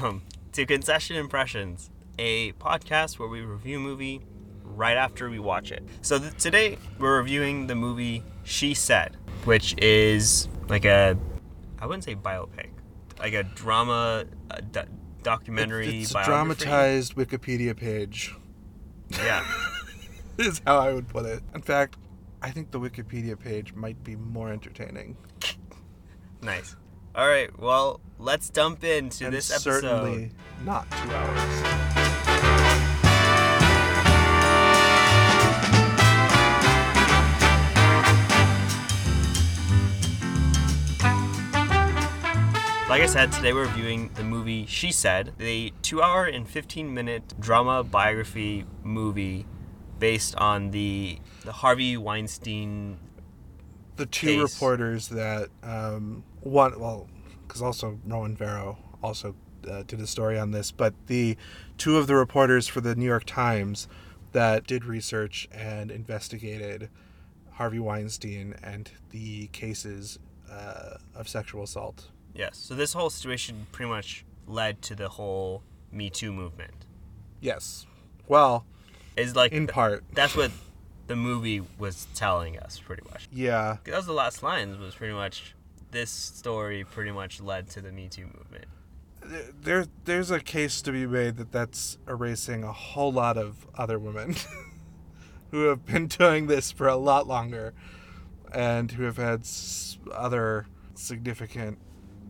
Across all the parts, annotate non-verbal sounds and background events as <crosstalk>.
Welcome to Concession Impressions, a podcast where we review a movie right after we watch it. So th- today we're reviewing the movie She Said, which is like a, I wouldn't say biopic, like a drama, a do- documentary, It's a dramatized Wikipedia page, Yeah. <laughs> is how I would put it. In fact, I think the Wikipedia page might be more entertaining. nice. All right. Well, let's dump into and this episode. certainly not two hours. Like I said, today we're reviewing the movie She Said, the two hour and 15 minute drama biography movie based on the, the Harvey Weinstein. The two Case. reporters that um, one, well, because also Ronan Farrow also uh, did a story on this, but the two of the reporters for the New York Times that did research and investigated Harvey Weinstein and the cases uh, of sexual assault. Yes. So this whole situation pretty much led to the whole Me Too movement. Yes. Well, Is like in part. that's what the movie was telling us pretty much. Yeah. That was the last lines was pretty much this story pretty much led to the Me Too movement. There, there's a case to be made that that's erasing a whole lot of other women <laughs> who have been doing this for a lot longer and who have had s- other significant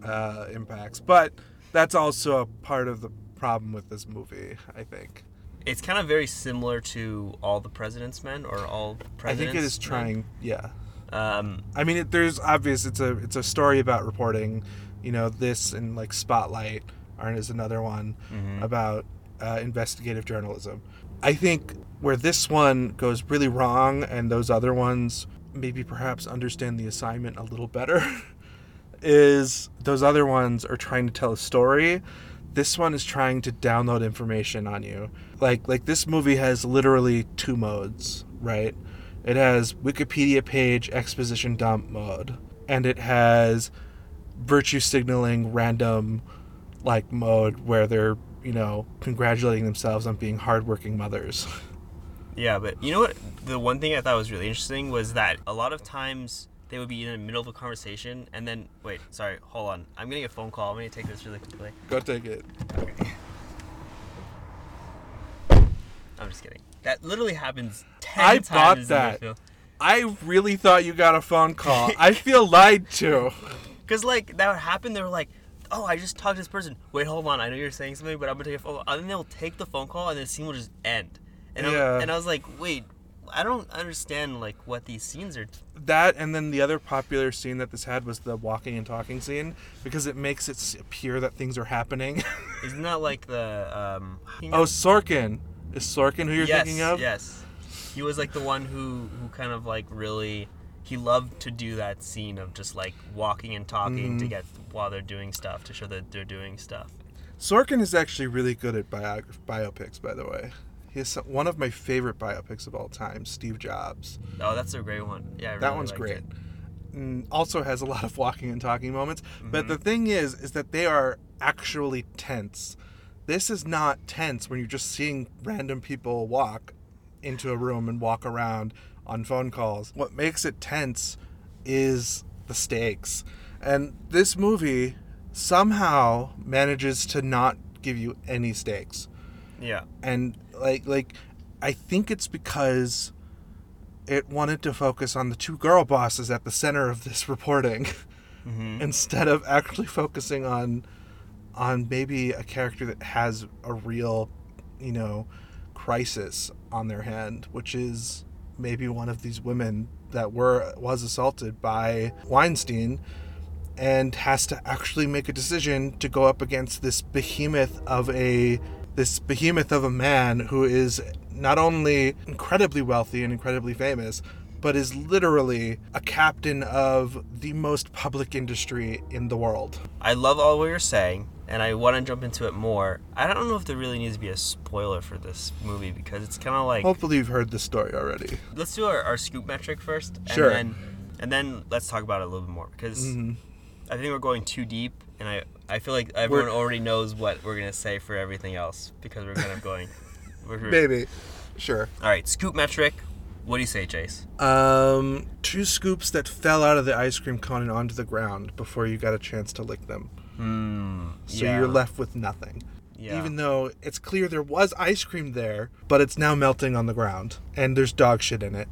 uh, impacts. But that's also a part of the problem with this movie, I think. It's kind of very similar to All the President's Men or All Presidents. I think it is Men. trying, yeah. Um, I mean, it, there's obvious. It's a it's a story about reporting. You know, this and like Spotlight are is another one mhm. about uh, investigative journalism. I think where this one goes really wrong, and those other ones maybe perhaps understand the assignment a little better, <laughs> is those other ones are trying to tell a story. This one is trying to download information on you. Like like this movie has literally two modes, right? It has Wikipedia page exposition dump mode, and it has virtue signaling random like mode where they're you know congratulating themselves on being hardworking mothers. <laughs> Yeah, but you know what? The one thing I thought was really interesting was that a lot of times they would be in the middle of a conversation and then wait, sorry, hold on. I'm getting a phone call. I'm gonna take this really quickly. Go take it. Okay. <laughs> I'm just kidding. That literally happens ten I times. that. I really thought you got a phone call. <laughs> I feel lied to. Cause like that would happen. They were like, "Oh, I just talked to this person. Wait, hold on. I know you're saying something, but I'm gonna take a phone." call. And then they'll take the phone call, and the scene will just end. And Yeah. I, and I was like, "Wait, I don't understand like what these scenes are." That and then the other popular scene that this had was the walking and talking scene because it makes it appear that things are happening. Isn't that like the um? oh, Sorkin. Is Sorkin who you're yes, thinking of? Yes. He was like the one who who kind of like really he loved to do that scene of just like walking and talking to Mhm. get while they're doing stuff to show that they're doing stuff. Sorkin is actually really good at bio- biopics, by the way. He has some, one of my favorite biopics of all time, Steve Jobs. Oh, that's a great one. Yeah, I that one's great. it. Mm, also has a lot of walking and talking moments. But Mhm. the thing is, is that they are actually tense. This is not tense when you're just seeing random people walk into a room and walk around on phone calls. What makes it tense is the stakes. And this movie somehow manages to not give you any stakes Yeah. and like like I think it's because it wanted to focus on the two girl bosses at the center of this reporting Mm-hmm. <laughs> instead of actually focusing on on maybe a character that has a real you know crisis on their hand which is maybe one of these women that were was assaulted by Weinstein and has to actually make a decision to go up against this behemoth of a this behemoth of a man who is not only incredibly wealthy and incredibly famous but is literally a captain of the most public industry in the world. I love all what you're saying, and I want to jump into it more. I don't know if there really needs to be a spoiler for this movie because it's kind of like Hopefully you've heard the story already. let's do our, our scoop metric first, and Sure. then and then let's talk about it a little bit more because Mhm. I think we're going too deep and I I feel like everyone already knows what we're gonna say for everything else because we're kind of going. <laughs> We're, Maybe. Sure. All right, scoop metric. What do you say, Chase? Um, two scoops that fell out of the ice cream cone and onto the ground before you got a chance to lick them. Hmm. So yeah. you're left with nothing. Yeah. Even though it's clear there was ice cream there, but it's now melting on the ground and there's dog shit in it.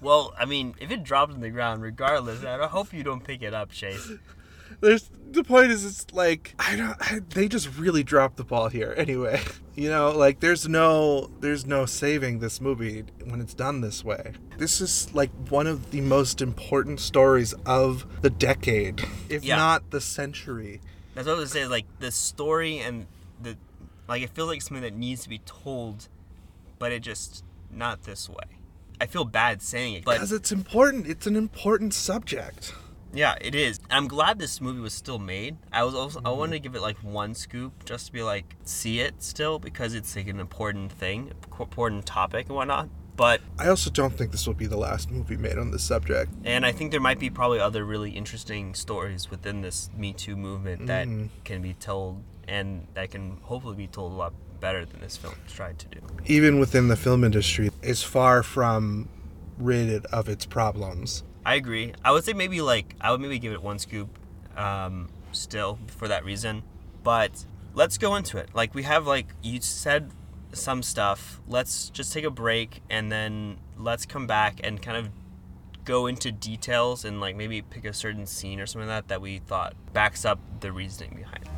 Well, I mean, if it dropped on the ground, regardless, I hope you don't pick it up, Chase. <laughs> There's the point is it's like I don't I, they just really dropped the ball here anyway. <laughs> You know, like there's no there's no saving this movie when it's done this way. This is like one of the most important stories of the decade, if Yeah. not the century. That's what I was saying. Like the story and the, like it feels like something that needs to be told, but it just not this way. I feel bad saying it, Because it's important. It's an important subject. Yeah, it is. I'm glad this movie was still made. I was also I wanted to give it like one scoop just to be like see it still because it's like an important thing, important topic and whatnot. But I also don't think this will be the last movie made on this subject. and I think there might be probably other really interesting stories within this Me Too movement that Mhm. can be told and that can hopefully be told a lot better than this film tried to do. Even within the film industry, is far from rid of its problems. I agree. I would say maybe like I would maybe give it one scoop, um, still for that reason. But let's go into it. Like we have like you said some stuff. Let's just take a break and then let's come back and kind of go into details and like maybe pick a certain scene or something like that that we thought backs up the reasoning behind this.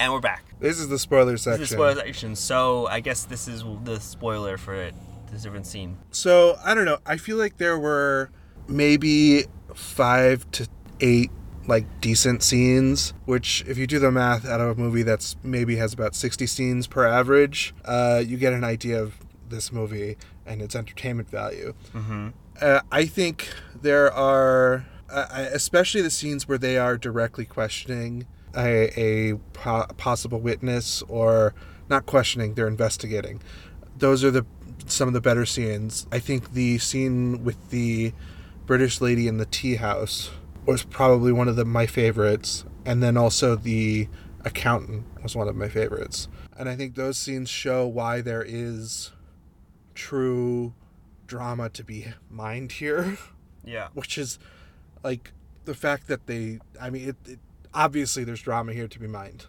And we're back. This is the spoiler section. This is the spoiler section, so I guess this is the spoiler for it. This different scene. So I don't know. I feel like there were maybe five to eight like decent scenes. Which, if you do the math out of a movie that's maybe has about sixty scenes per average, uh, you get an idea of this movie and its entertainment value. Mm-hmm. Uh, I think there are, uh, especially the scenes where they are directly questioning a, a po- possible witness, or not questioning, they're investigating. Those are the some of the better scenes. I think the scene with the British lady in the tea house was probably one of the, my favorites, and then also the accountant was one of my favorites. And I think those scenes show why there is true drama to be mined here, Yeah. <laughs> which is like the fact that they, I mean, it, it obviously there's drama here to be mined.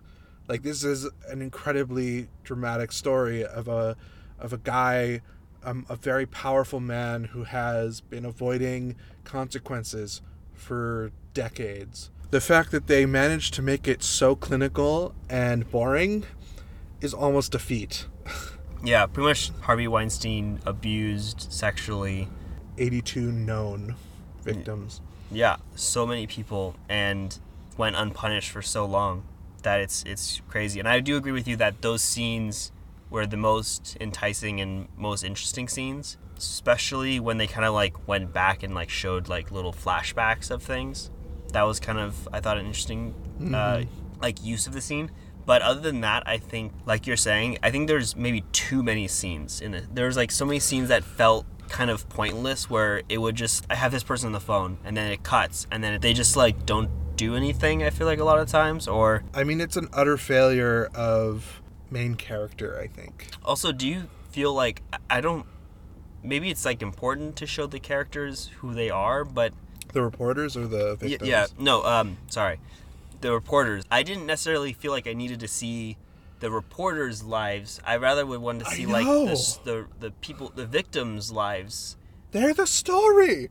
Like this is an incredibly dramatic story of a of a guy, um, a very powerful man who has been avoiding consequences for decades. The fact that they managed to make it so clinical and boring is almost a feat. <laughs> Yeah, pretty much Harvey Weinstein abused sexually 82 known victims. yeah, so many people and went unpunished for so long that it's it's crazy. And I do agree with you that those scenes were the most enticing and most interesting scenes, especially when they kind of like went back and like showed like little flashbacks of things. That was kind of I thought an interesting uh, like use of the scene. But other than that, I think like you're saying, I think there's maybe too many scenes in it. There's like so many scenes that felt kind of pointless where it would just I have this person on the phone and then it cuts and then they just like don't do anything I feel like a lot of times or I mean, it's an utter failure of main character, I think. also do you feel like I- don't maybe it's like important to show the characters who they are but The reporters or the victims? yeah no um sorry the reporters I didn't necessarily feel like I needed to see the reporters lives I rather would want to see like the, the the people the victims lives They're the story.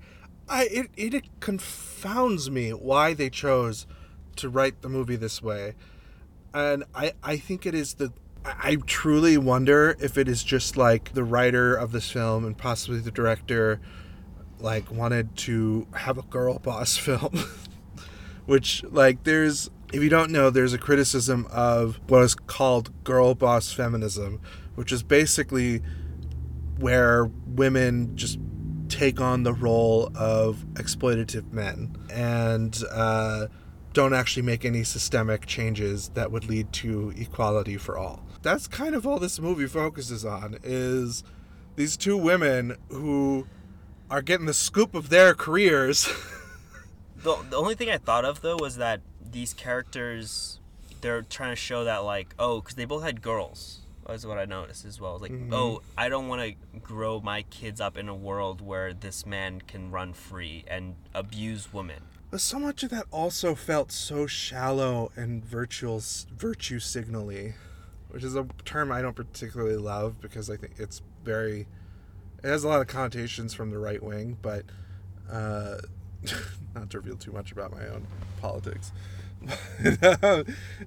I it, it confounds me why they chose to write the movie this way. And I I think it is the I truly wonder if it is just like the writer of this film and possibly the director like wanted to have a girl boss <laughs> film. Which like there's if you don't know, there's a criticism of what is called girl boss feminism, which is basically where women just take on the role of exploitative men and uh, don't actually make any systemic changes that would lead to equality for all. that's kind of all this movie focuses on is these two women who are getting the scoop of their careers. <laughs> The, the only thing I thought of though was that these characters, they're trying to show that like, oh, because they both had girls. Is what I noticed as well. Like, Mhm. oh, I don't want to grow my kids up in a world where this man can run free and abuse women. But so much of that also felt so shallow and virtual virtue signally, which is a term I don't particularly love because I think it's very it has a lot of connotations from the right wing, but uh, <laughs> not to reveal too much about my own politics. <laughs>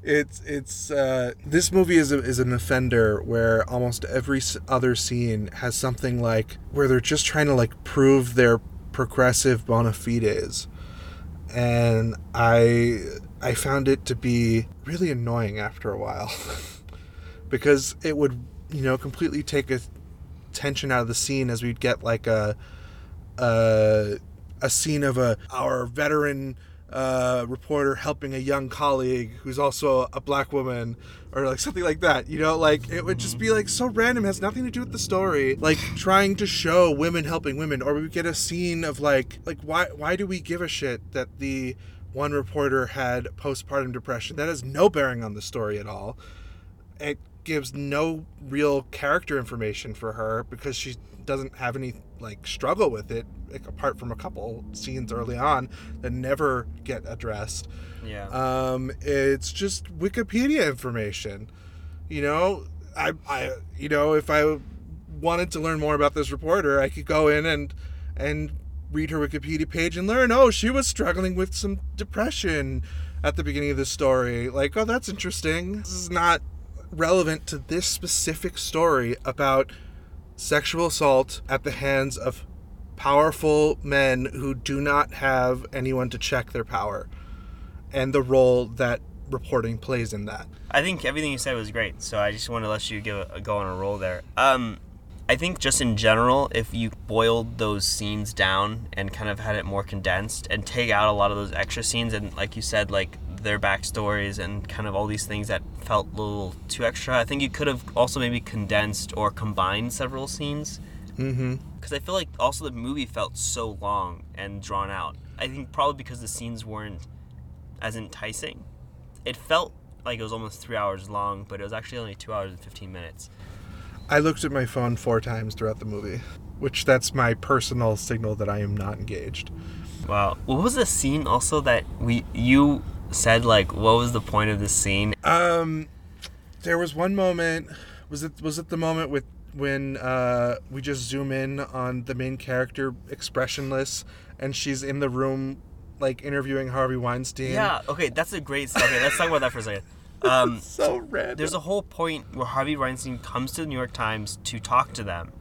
it's it's uh, this movie is a, is an offender where almost every other scene has something like where they're just trying to like prove their progressive bona fides. And I I found it to be really annoying after a while. <laughs> Because it would you know completely take a tension out of the scene as we'd get like a a, a scene of a our veteran uh, reporter helping a young colleague who's also a black woman or like something like that you know? Like it would just be like so random. Has nothing to do with the story. Like trying to show women helping women or we get a scene of like like why why do we give a shit that the one reporter had postpartum depression? That has no bearing on the story at all. It gives no real character information for her because she doesn't have any like struggle with it like, apart from a couple scenes early on that never get addressed Yeah. um, it's just Wikipedia information. You know, I, I, you know, if I wanted to learn more about this reporter, I could go in and and read her Wikipedia page and learn. Oh, she was struggling with some depression at the beginning of the story. Like, oh, that's interesting. This is not relevant to this specific story about sexual assault at the hands of powerful men who do not have anyone to check their power and the role that reporting plays in that. I think everything you said was great, so I just want to let you give a, go on a roll there. Um, I think just in general, if you boiled those scenes down and kind of had it more condensed and take out a lot of those extra scenes and, like you said, like their backstories and kind of all these things that felt a little too extra, I think you could have also maybe condensed or combined several scenes Mm-hmm. because I feel like also the movie felt so long and drawn out. I think probably because the scenes weren't as enticing. It felt like it was almost three hours long, but it was actually only two hours and fifteen minutes. I looked at my phone four times throughout the movie, which that's my personal signal that I am not engaged. Wow. What was the scene also that we you said like what was the point of this scene? Um, there was one moment. Was it was it the moment with when uh, we just zoom in on the main character expressionless, and she's in the room like interviewing Harvey Weinstein? Yeah. Okay, that's a great. Okay, let's talk about that for a second. Um, <laughs> So random. there's a whole point where Harvey Weinstein comes to the New York Times to talk to them.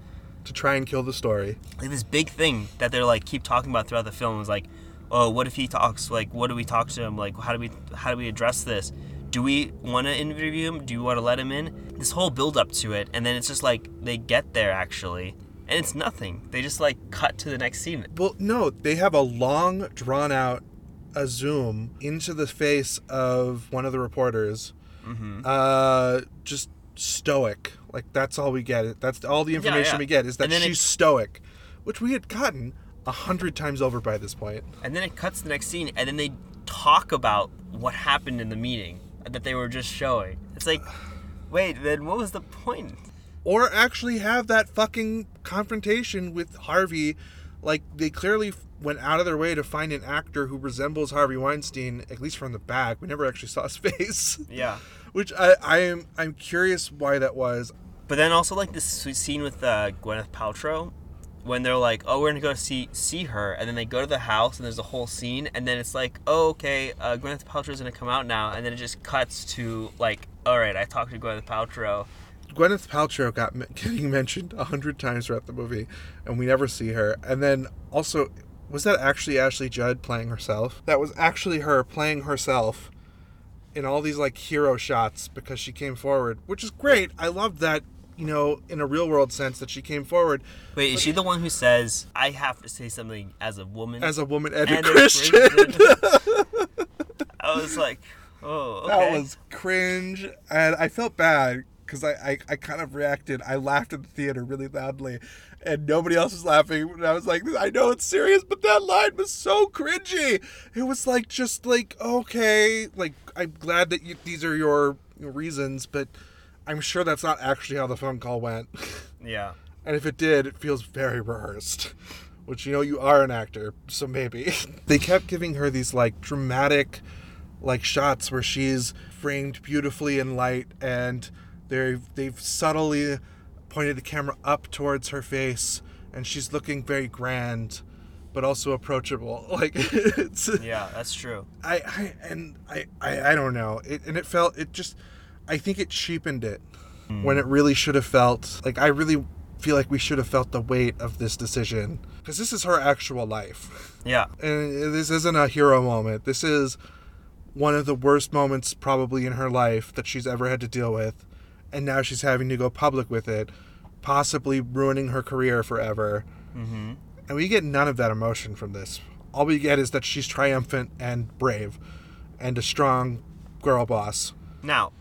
to try and kill the story. like this big thing that they're like keep talking about throughout the film is like oh what if he talks like what do we talk to him like how do we how do we address this do we want to interview him do we want to let him in this whole build up to it and then it's just like they get there actually and it's nothing they just like cut to the next scene Well, no, they have a long, drawn out, a zoom into the face of one of the reporters. mm-hmm. Uh, just stoic. Like that's all we get. That's all the information yeah. we get is that she's it- stoic, which we had gotten a hundred times over by this point. and then it cuts to the next scene and then they talk about what happened in the meeting that they were just showing it's like wait then what was the point Or actually have that fucking confrontation with Harvey. Like they clearly went out of their way to find an actor who resembles Harvey Weinstein, at least from the back. We never actually saw his <laughs> face. yeah Which I, I am I'm curious why that was. But then also like this scene with uh, Gwyneth Paltrow, when they're like, "Oh, we're gonna go see see her," and then they go to the house and there's a whole scene, and then it's like, "Oh, okay, uh, Gwyneth Paltrow's gonna come out now," and then it just cuts to like, "All right, I talked to Gwyneth Paltrow." Gwyneth Paltrow got <laughs> getting mentioned a hundred times throughout the movie, and we never see her. And then also, was that actually Ashley Judd playing herself? That was actually her playing herself in all these like hero shots because she came forward, which is great. I loved that. You know, in a real world sense, that she came forward Wait, is she the one who says, "I have to say something as a woman"? as a woman and, And a Christian. Christian. <laughs> I was like, "Oh, okay." That was cringe, and I felt bad because I, I, I kind of reacted. I laughed in the theater really loudly, and nobody else was laughing. And I was like, I know it's serious, but that line was so cringy. It was like just like okay, like I'm glad that you, these are your reasons, but I'm sure that's not actually how the phone call went. <laughs> Yeah. And if it did, it feels very rehearsed. Which you know you are an actor, so maybe. <laughs> they kept giving her these like dramatic like shots where she's framed beautifully in light and they they've subtly pointed the camera up towards her face and she's looking very grand but also approachable. <laughs> Like it's Yeah, that's true. I, I and I, I I don't know. It and it felt it just I think it cheapened it when it really should have felt like I really feel like we should have felt the weight of this decision because this is her actual life. Yeah. And this isn't a hero moment. This is one of the worst moments probably in her life that she's ever had to deal with. And now she's having to go public with it, possibly ruining her career forever. Mm-hmm. And we get none of that emotion from this. All we get is that she's triumphant and brave and a strong girl boss. Now,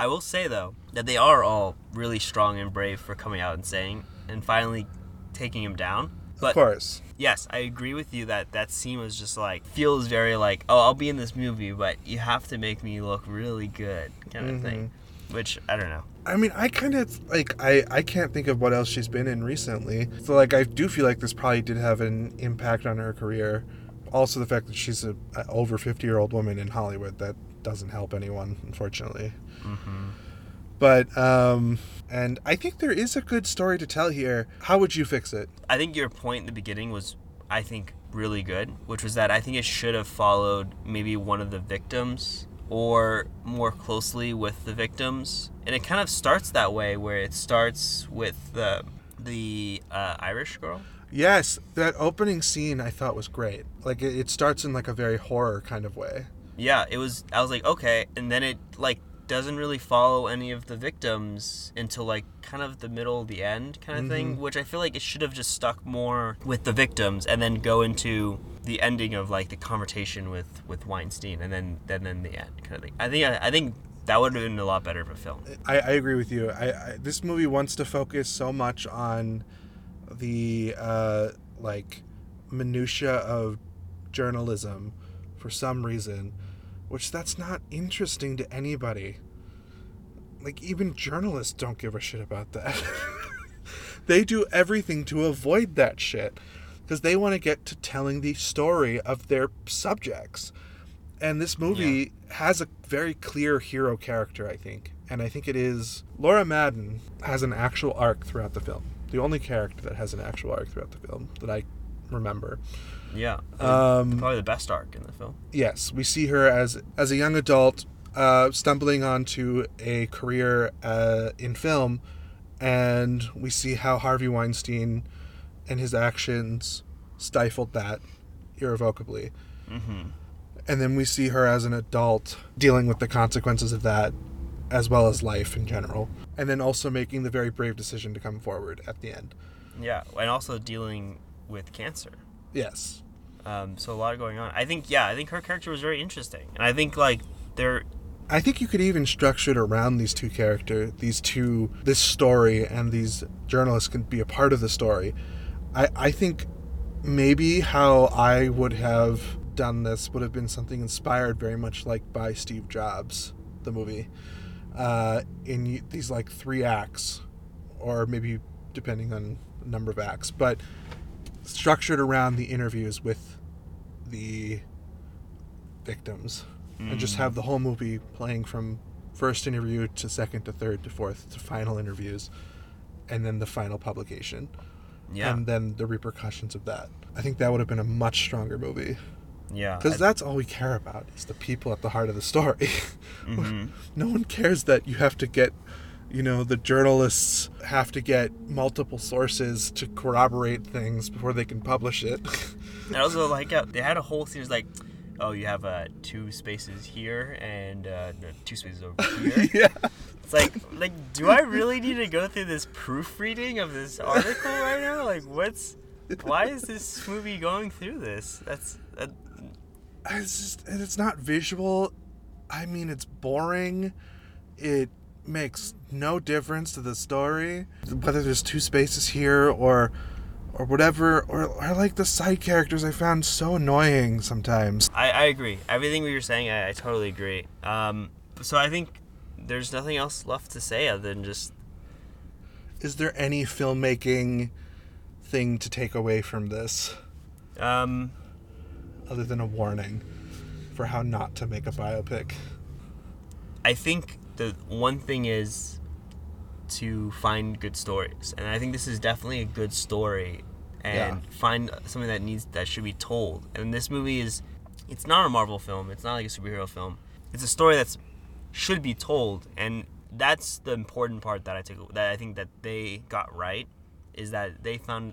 I will say though that they are all really strong and brave for coming out and saying and finally taking him down. But of course. yes, I agree with you that that scene was just like feels very like oh I'll be in this movie, but you have to make me look really good kind of thing. Mm-hmm. Which I don't know. I mean, I kind of like I I can't think of what else she's been in recently. So like I do feel like this probably did have an impact on her career. Also the fact that she's a, a over 50-year-old woman in Hollywood that doesn't help anyone, unfortunately. Mm-hmm. But um and I think there is a good story to tell here. How would you fix it? I think your point in the beginning was, I think, really good, which was that I think it should have followed maybe one of the victims or more closely with the victims. And it kind of starts that way, where it starts with the the uh, Irish girl. Yes, that opening scene I thought was great. Like it, it starts in like a very horror kind of way. Yeah, it was. I was like, okay, and then it like doesn't really follow any of the victims until like kind of the middle, the end kind of thing. Which I feel like it should have just stuck more with the victims, and then go into the ending of like the conversation with with Weinstein, and then then then the end kind of thing. I think I, I think that would have been a lot better of a film. I, I agree with you. I, I this movie wants to focus so much on the uh, like minutia of journalism for some reason, which that's not interesting to anybody. Like even journalists don't give a shit about that. <laughs> they do everything to avoid that shit because they want to get to telling the story of their subjects. And this movie has a very clear hero character, I think. And I think it is Laura Madden has an actual arc throughout the film. The only character that has an actual arc throughout the film that I remember. Yeah, Um, probably the best arc in the film. yes, we see her as as a young adult uh, stumbling onto a career uh, in film, and we see how Harvey Weinstein and his actions stifled that irrevocably. Mm-hmm. And then we see her as an adult dealing with the consequences of that, as well as life in general. And then also making the very brave decision to come forward at the end. Yeah, and also dealing with cancer. Yes. Um, so a lot going on. I think yeah, I think her character was very interesting, and I think like there I think you could even structure it around these two characters, these two, this story, and these journalists can be a part of the story. I, I think maybe how I would have done this would have been something inspired very much like by Steve Jobs, the movie, uh, in these like three acts, or maybe depending on number of acts, but structured around the interviews with the victims and just have the whole movie playing from first interview to second to third to fourth to final interviews and then the final publication. Yeah. And then the repercussions of that. I think that would have been a much stronger movie. Yeah because that's all we care about is the people at the heart of the story. <laughs> Mhm. no one cares that you have to get you know the journalists have to get multiple sources to corroborate things before they can publish it <laughs> And also like uh, they had a whole series like, oh you have uh, two spaces here and uh, no, two spaces over <laughs> here. yeah It's like like do I really need to go through this proofreading of this article right now? Like what's why is this movie going through this? That's that, it's just and it's not visual i mean it's boring it makes no difference to the story. Whether there's two spaces here or or whatever, or, or like the side characters I found so annoying sometimes. I, I agree. Everything we were saying, I, I totally agree. Um, so I think there's nothing else left to say other than just Is there any filmmaking thing to take away from this um, other than a warning for how not to make a biopic? I think the one thing is to find good stories, and I think this is definitely a good story, and Yeah. find something that needs that should be told. And this movie is, it's not a Marvel film. It's not like a superhero film. It's a story that's should be told, and that's the important part that I took that I think that they got right is that they found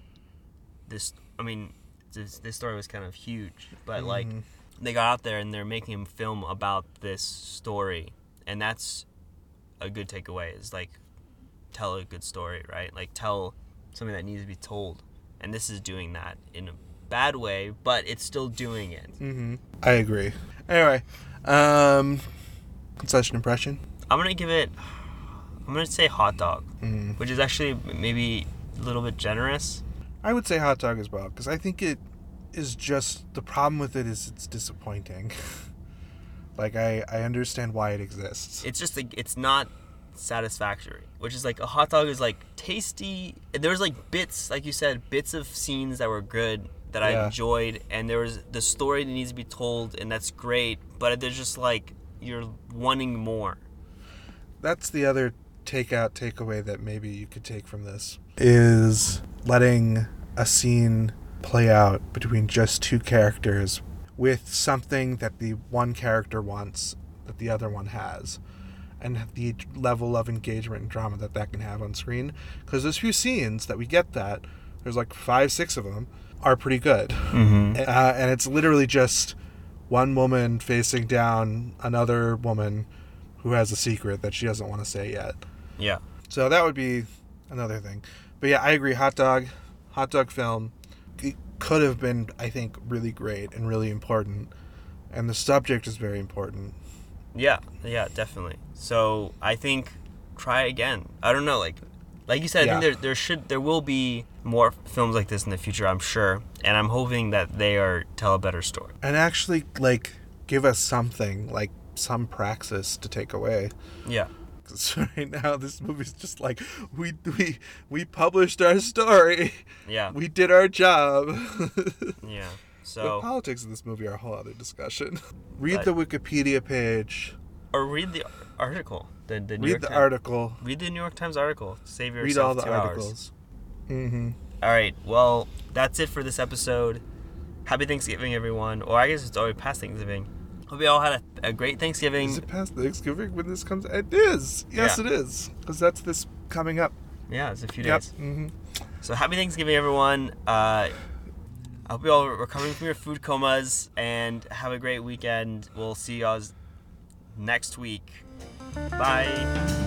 this. I mean, this, this story was kind of huge, but like Mhm. they got out there and they're making a film about this story, and that's a good takeaway. Is like tell a good story, right? Like tell something that needs to be told, and this is doing that in a bad way, but it's still doing it. Mm-hmm. I agree. Anyway, um, such an impression. I'm gonna give it. I'm gonna say hot dog, Mm. which is actually maybe a little bit generous. I would say hot dog as well because I think it is just the problem with it is it's disappointing. <laughs> like I I understand why it exists. It's just like it's not satisfactory, which is like a hot dog is like tasty. There was like bits, like you said, bits of scenes that were good that I Yeah. enjoyed, and there was the story that needs to be told, and that's great. But there's just like you're wanting more. That's the other takeout takeaway that maybe you could take from this is letting a scene play out between just two characters with something that the one character wants that the other one has and the level of engagement and drama that that can have on screen because those few scenes that we get that there's like five six of them are pretty good Mm-hmm. uh, and it's literally just one woman facing down another woman who has a secret that she doesn't want to say yet. Yeah. So that would be another thing. But yeah, I agree. Hot dog, hot dog film, could have been, I think, really great and really important, and the subject is very important. Yeah, yeah, definitely. So I think try again. I don't know, like like you said, I think there there should there will be more films like this in the future, I'm sure. And I'm hoping that they are tell a better story. And actually, like, give us something like some praxis to take away. Yeah. <laughs> right now, this movie's just like we we we published our story. Yeah. We did our job. <laughs> Yeah. So the politics of this movie are a whole other discussion. Read the Wikipedia page. or read the article. The the New Read York the Times. article. Read the New York Times article. Save yourself Read all the articles. Mm-hmm. All right. Well, that's it for this episode. Happy Thanksgiving, everyone. Or I guess it's already past Thanksgiving. Hope you all had a, a great Thanksgiving. Is it past Thanksgiving when this comes? It is. Yes, Yeah. it is. Because that's this coming up. Yeah, it's a few days. Yep. days. hmm So happy Thanksgiving, everyone. Uh, I hope you all are recovering from your food comas and have a great weekend. We'll see y'all next week. Bye.